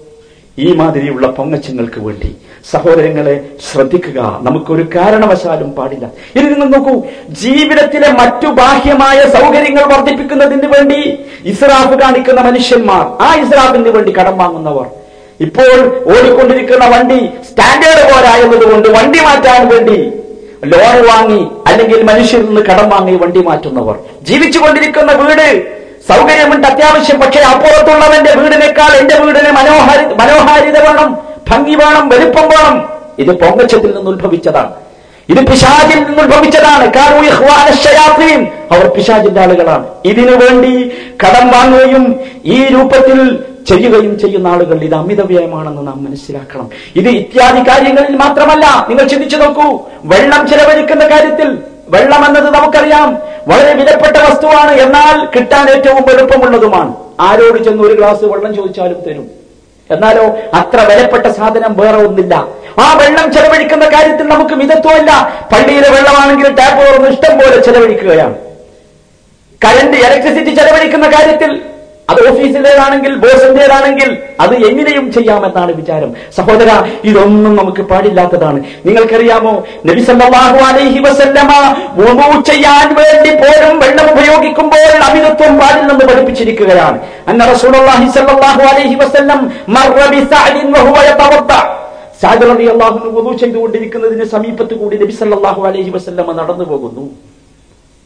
ഈ മാതിരിയുള്ള പൊങ്ങച്ചങ്ങൾക്ക് വേണ്ടി. സഹോദരങ്ങളെ ശ്രദ്ധിക്കുക. നമുക്കൊരു കാരണവശാലും പാടില്ല. ഇനി നിങ്ങൾ നോക്കൂ. ജീവിതത്തിലെ മറ്റു ബാഹ്യമായ സൗകര്യങ്ങൾ വർദ്ധിപ്പിക്കുന്നതിന് വേണ്ടി ഇസ്രാഫ് കാണിക്കുന്ന മനുഷ്യന്മാർ ആ ഇസ്രാഫിന് വേണ്ടി കടം വാങ്ങുന്നവർ. ഇപ്പോൾ ഓടിക്കൊണ്ടിരിക്കുന്ന വണ്ടി സ്റ്റാൻഡേർഡ് പോരായുന്നത് കൊണ്ട് വണ്ടി മാറ്റാൻ വേണ്ടി ലോൺ വാങ്ങി അല്ലെങ്കിൽ മനുഷ്യരിൽ നിന്ന് കടം വാങ്ങി വണ്ടി മാറ്റുന്നവർ. ജീവിച്ചുകൊണ്ടിരിക്കുന്ന വീട് സൗകര്യമുണ്ട് അത്യാവശ്യം പക്ഷേ അപ്പുറത്തുള്ളവന്റെ വീടിനേക്കാൾ എന്റെ വീടിന് മനോഹാരി മനോഹാരിത വേണം ഭംഗി വേണം വലുപ്പം വേണം. ഇത് പൊങ്കച്ചത്തിൽ നിന്ന് ഉത്ഭവിച്ചതാണ്. ഇത് പിശാചിൽ നിന്ന് ഉത്ഭവിച്ചതാണ്. അവർ പിശാചിന്റെ ആളുകളാണ്. ഇതിനു വേണ്ടി കടം വാങ്ങുകയും ഈ രൂപത്തിൽ ചെയ്യുകയും ചെയ്യുന്ന ആളുകൾ ഇത് അമിതവ്യയമാണെന്ന് നാം മനസ്സിലാക്കണം. ഇത് ഇത്യാദി കാര്യങ്ങളിൽ മാത്രമല്ല. നിങ്ങൾ ചിന്തിച്ചു നോക്കൂ. വെള്ളം ചെലവഴിക്കുന്ന കാര്യത്തിൽ വെള്ളം എന്നത് നമുക്കറിയാം. വളരെ വിലപ്പെട്ട വസ്തുവാണ്. എന്നാൽ കിട്ടാൻ ഏറ്റവും എളുപ്പമുള്ളതുമാണ്. ആരോട് ചെന്ന് ഒരു ഗ്ലാസ് വെള്ളം ചോദിച്ചാലും തരും. എന്നാലോ അത്ര വിലപ്പെട്ട സാധനം വേറെ ഒന്നില്ല. ആ വെള്ളം ചെലവഴിക്കുന്ന കാര്യത്തിൽ നമുക്ക് മിതത്വമില്ല. പള്ളിയിലെ വെള്ളമാണെങ്കിൽ ടാപ്പ് തുറന്ന് ഇഷ്ടം പോലെ ചെലവഴിക്കുകയാണ്. കറണ്ട് ഇലക്ട്രിസിറ്റി ചെലവഴിക്കുന്ന കാര്യത്തിൽ അത് ഓഫീസിലേതാണെങ്കിൽ ബോസിന്റേതാണെങ്കിൽ അത് എങ്ങനെയും ചെയ്യാമെന്നാണ് വിചാരം. സഹോദര ഇതൊന്നും നമുക്ക് പാടില്ലാത്തതാണ്. നിങ്ങൾക്കറിയാമോ? നബി സല്ലല്ലാഹു അലൈഹി വസല്ലമ വുളൂ ചെയ്യാൻ വേണ്ടി പോലും വെള്ളം ഉപയോഗിക്കുമ്പോൾ അമിതത്വം പാടില്ലെന്ന് പഠിപ്പിച്ചിരിക്കുകയാണ്. അന്ന റസൂലുള്ളാഹി സല്ലല്ലാഹു അലൈഹി വസല്ലം മർറ ബിസഅദിൻ വഹുവ യതവദ്ദ. സഅദ് റളിയല്ലാഹു അൻഹു വുളൂ ചെയ്തുകൊണ്ടിരിക്കുന്നതിന് സമീപത്ത് കൂടി നബി സല്ലല്ലാഹു അലൈഹി വസല്ലമ നടന്നു പോകുന്നു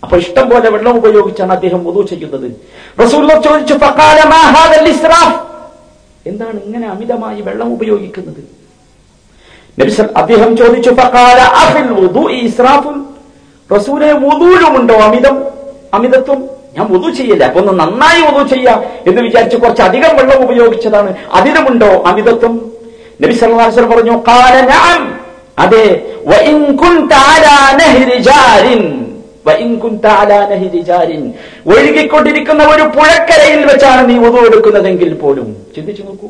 അപ്പൊ ഇഷ്ടം പോലെ വെള്ളം ഉപയോഗിച്ചാണ് അദ്ദേഹം മുതു ചെയ്യുന്നത്. ചോദിച്ചു എന്താണ് ഇങ്ങനെ അമിതമായി വെള്ളം ഉപയോഗിക്കുന്നത്? അദ്ദേഹം ചോദിച്ചു റസൂലെ ഉണ്ടോ അമിതം അമിതത്വം? ഞാൻ മുതു ചെയ്യില്ല അപ്പൊ ഒന്ന് നന്നായി മുതു ചെയ്യാം എന്ന് വിചാരിച്ച് കുറച്ച് അധികം വെള്ളം ഉപയോഗിച്ചതാണ്. അതിനുമുണ്ടോ അമിതത്വം? നബി വസല്ലം പറഞ്ഞു ഖാല നഅം. അതെ ഒഴുകിക്കൊണ്ടിരിക്കുന്ന ഒരു പുഴക്കരയിൽ വെച്ചാണ് നീ ഉതു എടുക്കുന്നതെങ്കിൽ പോലും ചിന്തിച്ചു നോക്കൂ.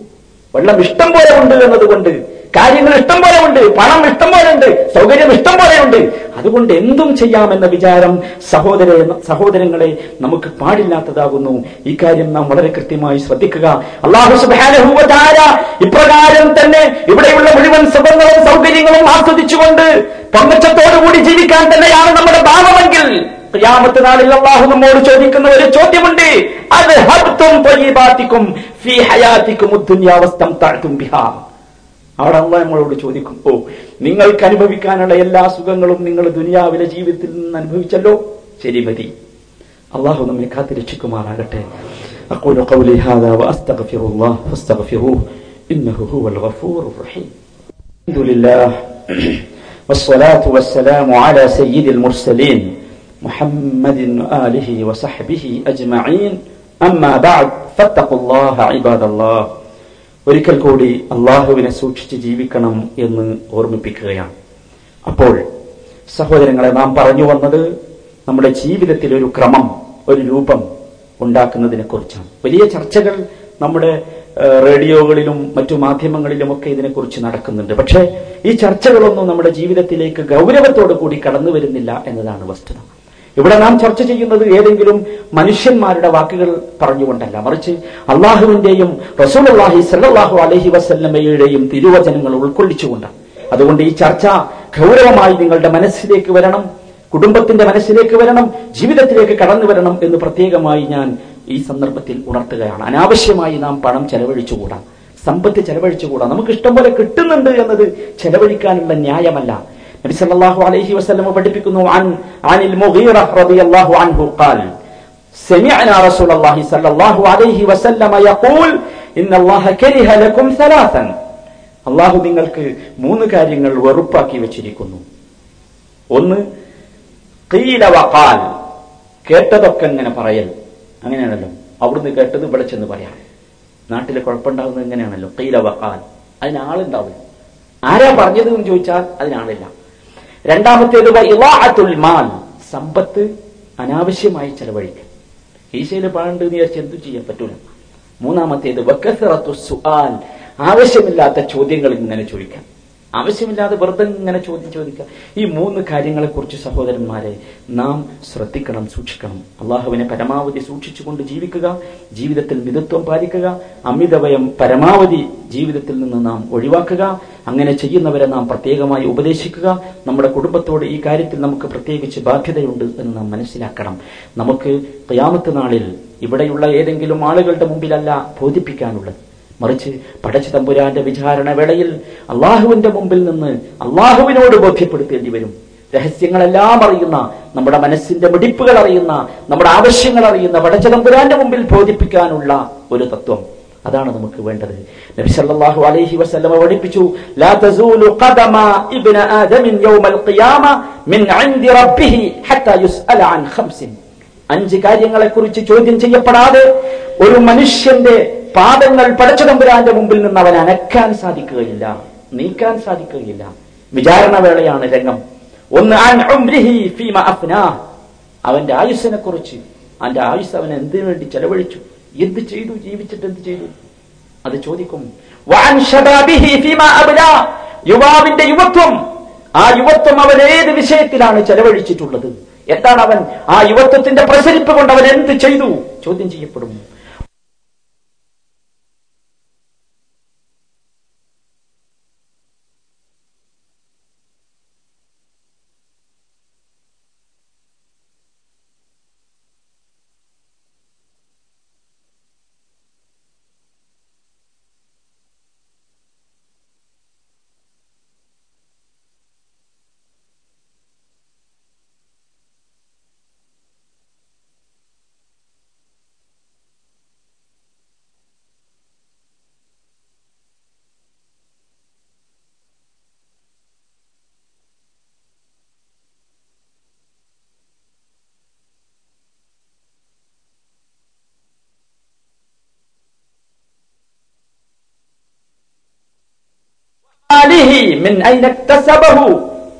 വെള്ളം ഇഷ്ടം പോലെ ഉണ്ട് എന്നതുകൊണ്ട് കാര്യങ്ങൾ ഇഷ്ടം പോലെ ഉണ്ട് പണം ഇഷ്ടം പോലെ ഉണ്ട് സൗകര്യം ഇഷ്ടം പോലെ ഉണ്ട് അതുകൊണ്ട് എന്തും ചെയ്യാമെന്ന വിചാരം സഹോദര സഹോദരങ്ങളെ നമുക്ക് പാടില്ലാത്തതാകുന്നു. ഇക്കാര്യം നാം വളരെ കൃത്യമായി ശ്രദ്ധിക്കുക. അള്ളാഹു ഇപ്രകാരം തന്നെ ഇവിടെയുള്ള മുഴുവൻ സുഖങ്ങളും സൗകര്യങ്ങളും ആസ്വദിച്ചുകൊണ്ട് പങ്കച്ചത്തോടുകൂടി ജീവിക്കാൻ തന്നെയാണ് നമ്മുടെ ഭാവമെങ്കിൽ ഖിയാമത്ത് നാളിൽ അള്ളാഹു നമ്മോട് ചോദിക്കുന്ന ഒരു ചോദ്യമുണ്ട്. അത് ഹബ്തും ഫീ ഹയാത്തിക്കും ഉദ്ദുന്യാവസ്ഥം താഴ്ത്തും ബിഹാ. അവിടെ അള്ളാഹ് നമ്മളോട് ചോദിക്കും ഓ നിങ്ങൾക്ക് അനുഭവിക്കാനുള്ള എല്ലാ സുഖങ്ങളും നിങ്ങൾ ദുനിയാവിലെ ജീവിതത്തിൽ നിന്ന് അനുഭവിച്ചല്ലോ ശരി മതി അള്ളാഹു നമ്മെ കാത്ത് രക്ഷിക്കുമാറാകട്ടെ أقول قولي هذا وأستغفر الله فاستغفروه إنه هو الغفور الرحيم الحمد لله والصلاة والسلام على سيد المرسلين محمد وآله وصحبه أجمعين أما بعد فاتقوا الله عباد الله ഒരിക്കൽ കൂടി അള്ളാഹുവിനെ സൂക്ഷിച്ച് ജീവിക്കണം എന്ന് ഓർമ്മിപ്പിക്കുകയാണ്. അപ്പോൾ സഹോദരങ്ങളെ നാം പറഞ്ഞു വന്നത് നമ്മുടെ ജീവിതത്തിൽ ഒരു ക്രമം ഒരു രൂപം ഉണ്ടാക്കുന്നതിനെ കുറിച്ചാണ്. വലിയ ചർച്ചകൾ നമ്മുടെ റേഡിയോകളിലും മറ്റു മാധ്യമങ്ങളിലുമൊക്കെ ഇതിനെക്കുറിച്ച് നടക്കുന്നുണ്ട്. പക്ഷേ ഈ ചർച്ചകളൊന്നും നമ്മുടെ ജീവിതത്തിലേക്ക് ഗൗരവത്തോടു കൂടി കടന്നു വരുന്നില്ല എന്നതാണ് വസ്തുത. ഇവിടെ നാം ചർച്ച ചെയ്യുന്നത് ഏതെങ്കിലും മനുഷ്യന്മാരുടെ വാക്കുകൾ പറഞ്ഞുകൊണ്ടല്ല. മറിച്ച് അള്ളാഹുവിന്റെയും റസൂലുള്ളാഹി സല്ലാഹു അലഹി വസല്ലമ്മയുടെയും തിരുവചനങ്ങൾ ഉൾക്കൊള്ളിച്ചുകൊണ്ടാണ്. അതുകൊണ്ട് ഈ ചർച്ച ഗൗരവമായി നിങ്ങളുടെ മനസ്സിലേക്ക് വരണം കുടുംബത്തിന്റെ മനസ്സിലേക്ക് വരണം ജീവിതത്തിലേക്ക് കടന്നു വരണം എന്ന് പ്രത്യേകമായി ഞാൻ ഈ സന്ദർഭത്തിൽ ഉണർത്തുകയാണ്. അനാവശ്യമായി നാം പണം ചെലവഴിച്ചുകൂടാ. സമ്പത്ത് ചെലവഴിച്ചുകൂടാ. നമുക്ക് ഇഷ്ടം പോലെ കിട്ടുന്നുണ്ട് എന്നത് ചെലവഴിക്കാനുള്ള ന്യായമല്ല. നബി സല്ലല്ലാഹു അലൈഹി വസല്ലം പഠിപ്പിക്കുന്നു അൻ അനിൽ മുഗീറ റളിയല്ലാഹു അൻഹു ഖാൽ سمعنا رسول الله صلى الله عليه وسلم يقول إن الله كره لكم ثلاثا അള്ളാഹു നിങ്ങൾക്ക് മൂന്ന് കാര്യങ്ങൾ വെറുപ്പാക്കി വെച്ചിരിക്കുന്നു ഒന്ന് ഖീല വഖാൽ കേട്ടതൊക്കെ ഇങ്ങനെ പറയൽ അങ്ങനെയാണല്ലോ അവിടുന്ന് കേട്ടത് ഇവിടെ ചെന്ന് പറയാം നാട്ടിൽ കുഴപ്പമുണ്ടാകുന്നത് ഇങ്ങനെയാണല്ലോ ഖീല വഖാൽ അതിന് ആളുണ്ടാവില്ല ആരാ പറഞ്ഞത് എന്ന് ചോദിച്ചാൽ അതിനാളില്ല രണ്ടാമത്തേത് മാൽ സമ്പത്ത് അനാവശ്യമായി ചെലവഴിക്കൽ. ഈശയിൽ പാണ്ട് വിചാരിച്ച് എന്തു ചെയ്യാൻ പറ്റൂല. മൂന്നാമത്തേത് വക്കസറത്തു സുആൽ ആവശ്യമില്ലാത്ത ചോദ്യങ്ങൾ ഇങ്ങനെ ചോദിക്കാം. ആവശ്യമില്ലാതെ വെറുതെ ഇങ്ങനെ ചോദ്യം ചോദിക്കുക. ഈ മൂന്ന് കാര്യങ്ങളെക്കുറിച്ച് സഹോദരന്മാരെ നാം ശ്രദ്ധിക്കണം സൂക്ഷിക്കണം. അള്ളാഹുവിനെ പരമാവധി സൂക്ഷിച്ചുകൊണ്ട് ജീവിക്കുക ജീവിതത്തിൽ മിതത്വം പാലിക്കുക അമിതവയം പരമാവധി ജീവിതത്തിൽ നിന്ന് നാം ഒഴിവാക്കുക അങ്ങനെ ചെയ്യുന്നവരെ നാം പ്രത്യേകമായി ഉപദേശിക്കുക. നമ്മുടെ കുടുംബത്തോട് ഈ കാര്യത്തിൽ നമുക്ക് പ്രത്യേകിച്ച് ബാധ്യതയുണ്ട് എന്ന് നാം മനസ്സിലാക്കണം. നമുക്ക് ക്യാമത്ത് നാളിൽ ഇവിടെയുള്ള ഏതെങ്കിലും ആളുകളുടെ മുമ്പിലല്ല ബോധിപ്പിക്കാനുള്ളത്. മറിച്ച് പടച്ച തമ്പുരാന്റെ വിചാരണ വേളയിൽ അള്ളാഹുവിന്റെ മുമ്പിൽ നിന്ന് അള്ളാഹുവിനോട് ബോധ്യപ്പെടുത്തേണ്ടി വരും. രഹസ്യങ്ങളെല്ലാം അറിയുന്ന നമ്മുടെ മനസ്സിന്റെ മിടിപ്പുകൾ അറിയുന്ന നമ്മുടെ ആവശ്യങ്ങൾ അറിയുന്ന പടച്ച തമ്പുരാന്റെ മുമ്പിൽ ബോധിപ്പിക്കാനുള്ള ഒരു തത്വം. അതാണ് നമുക്ക് വേണ്ടത്. നബി സല്ലല്ലാഹു അലൈഹി വസല്ലമ പഠിപ്പിച്ചു ലാ തസൂലു ഖദമ ഇബ്ന ആദമിൻ യൗമൽ ഖിയാമ മിൻ ഇൻദി റബ്ബിഹി ഹത്താ യുസ്അല അൻ ഖംസിൻ. അഞ്ച് കാര്യങ്ങളെക്കുറിച്ച് ചോദ്യം ചെയ്യപ്പെടാതെ ഒരു മനുഷ്യന്റെ പാദങ്ങൾ പടച്ചതമ്പുരാന്റെ മുമ്പിൽ നിന്ന് അവൻ അനക്കാൻ സാധിക്കുകയില്ല നീക്കാൻ സാധിക്കുകയില്ല. വിചാരണ വേളയാണ് രംഗം. ഒന്ന് അവന്റെ ആയുസ്സിനെ കുറിച്ച്. അവന്റെ ആയുസ് അവൻ എന്തിനു വേണ്ടി ചെലവഴിച്ചു? എന്ത് ചെയ്തു? ജീവിച്ചിട്ട് എന്ത് ചെയ്തു? അത് ചോദിക്കും. യുവാവിന്റെ യുവത്വം. ആ യുവത്വം അവൻ ഏത് വിഷയത്തിലാണ് ചെലവഴിച്ചിട്ടുള്ളത്? എന്താണ് അവൻ ആ യുവത്വത്തിന്റെ പ്രസരിപ്പ് കൊണ്ട് അവൻ എന്ത് ചെയ്തു? ചോദ്യം ചെയ്യപ്പെടും.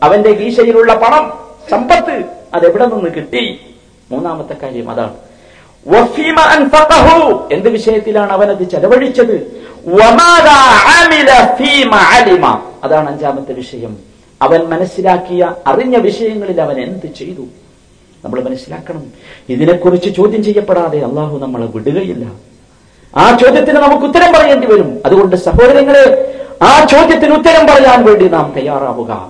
അവന്റെ ഗീശയിലുള്ള പണം സമ്പത്ത് അതെവിടെ നിന്ന് കിട്ടി? മൂന്നാമത്തെ കാര്യം അതാണ്. എന്ത് വിഷയത്തിലാണ് അവൻ അത് ചെലവഴിച്ചത്. അതാണ് അഞ്ചാമത്തെ വിഷയം. അവൻ മനസ്സിലാക്കിയ അറിഞ്ഞ വിഷയങ്ങളിൽ അവൻ എന്ത് ചെയ്തു? നമ്മൾ മനസ്സിലാക്കണം. ഇതിനെക്കുറിച്ച് ചോദ്യം ചെയ്യപ്പെടാതെ അള്ളാഹു നമ്മളെ വിടുകയില്ല. ആ ചോദ്യത്തിന് നമുക്ക് ഉത്തരം പറയേണ്ടി വരും. അതുകൊണ്ട് സഹോദരങ്ങളെ ആ ചോദ്യത്തിന് ഉത്തരം പറയാൻ വേണ്ടി നാം തയ്യാറാവുക.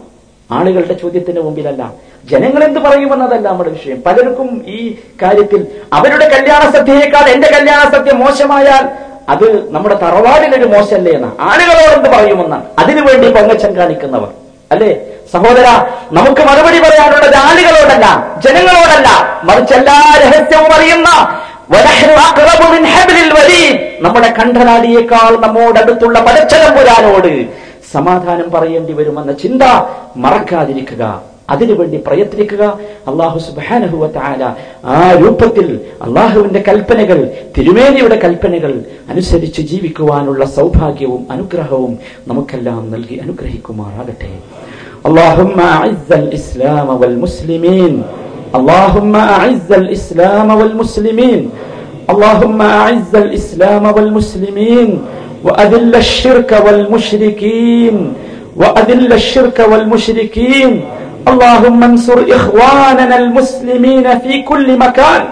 ആളുകളുടെ ചോദ്യത്തിന് മുമ്പിലല്ല ജനങ്ങൾ എന്ത് പറയുമെന്നതല്ല നമ്മുടെ വിഷയം. പലർക്കും ഈ കാര്യത്തിൽ അവരുടെ കല്യാണ സദ്യയേക്കാൾ എന്റെ കല്യാണ സദ്യ മോശമായാൽ അത് നമ്മുടെ തറവാടിനൊരു മോശമല്ലേ എന്ന. ആളുകളോട് എന്ത് പറയുമെന്നാണ്. അതിനുവേണ്ടി പൊങ്ങച്ചം കാണിക്കുന്നവർ. അല്ലേ? സഹോദര നമുക്ക് മറുപടി പറയാനുള്ളത് ആളുകളോടല്ല ജനങ്ങളോടല്ല. മറിച്ച് എല്ലാ രഹസ്യവും അറിയുന്ന നമ്മുടെ കണ്ഠനാടിയേക്കാൾ നമ്മോടടുത്തുള്ള പരച്ചതമ്പുരാനോട് സമാധാനം പറയേണ്ടി വരുമെന്ന ചിന്ത മറക്കാതിരിക്കുക. അതിനുവേണ്ടി പ്രയത്നിക്കുക. അള്ളാഹു സുബാനഹുവല ആ രൂപത്തിൽ അള്ളാഹുവിന്റെ കൽപ്പനകൾ തിരുമേനിയുടെ കൽപ്പനകൾ അനുസരിച്ച് ജീവിക്കുവാനുള്ള സൗഭാഗ്യവും അനുഗ്രഹവും നമുക്കെല്ലാം നൽകി അനുഗ്രഹിക്കുമാറാകട്ടെ. അള്ളാഹു اللهم أعز الإسلام والمسلمين. اللهم أعز الإسلام والمسلمين. وأذل الشرك والمشركين. وأذل الشرك والمشركين. اللهم انصر إخواننا المسلمين في كل مكان.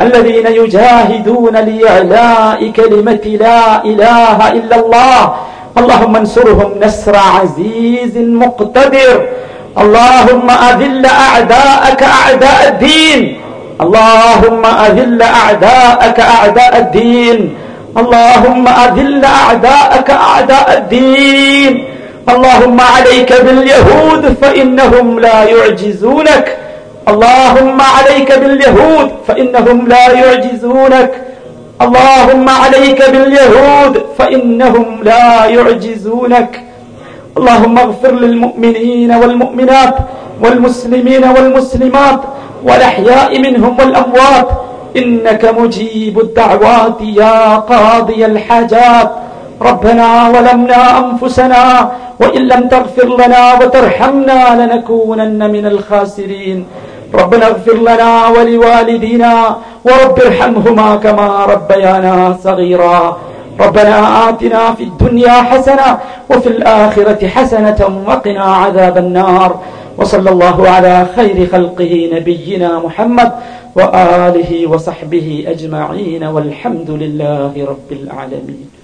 الذين يجاهدون لإعلاء كلمة لا إله إلا الله. اللهم انصرهم نصر عزيز مقتدر. اللهم أذل أعداءك أعداء الدين. اللهم أذل أعداءك أعداء الدين. اللهم أذل أعداءك أعداء الدين. اللهم عليك باليهود فإنهم لا يعجزونك. اللهم عليك باليهود فإنهم لا يعجزونك. اللهم عليك باليهود فإنهم لا يعجزونك. اللهم اغفر للمؤمنين والمؤمنات والمسلمين والمسلمات والأحياء منهم والأموات إنك مجيب الدعوات يا قاضي الحاجات ربنا ظلمنا أنفسنا وإن لم تغفر لنا وترحمنا لنكونن من الخاسرين ربنا اغفر لنا ولوالدينا ورب ارحمهما كما ربيانا صغيرا ربنا آتنا في الدنيا حسنة وفي الآخرة حسنة وقنا عذاب النار. وصلى الله على خير خلقه نبينا محمد وآله وصحبه أجمعين والحمد لله رب العالمين.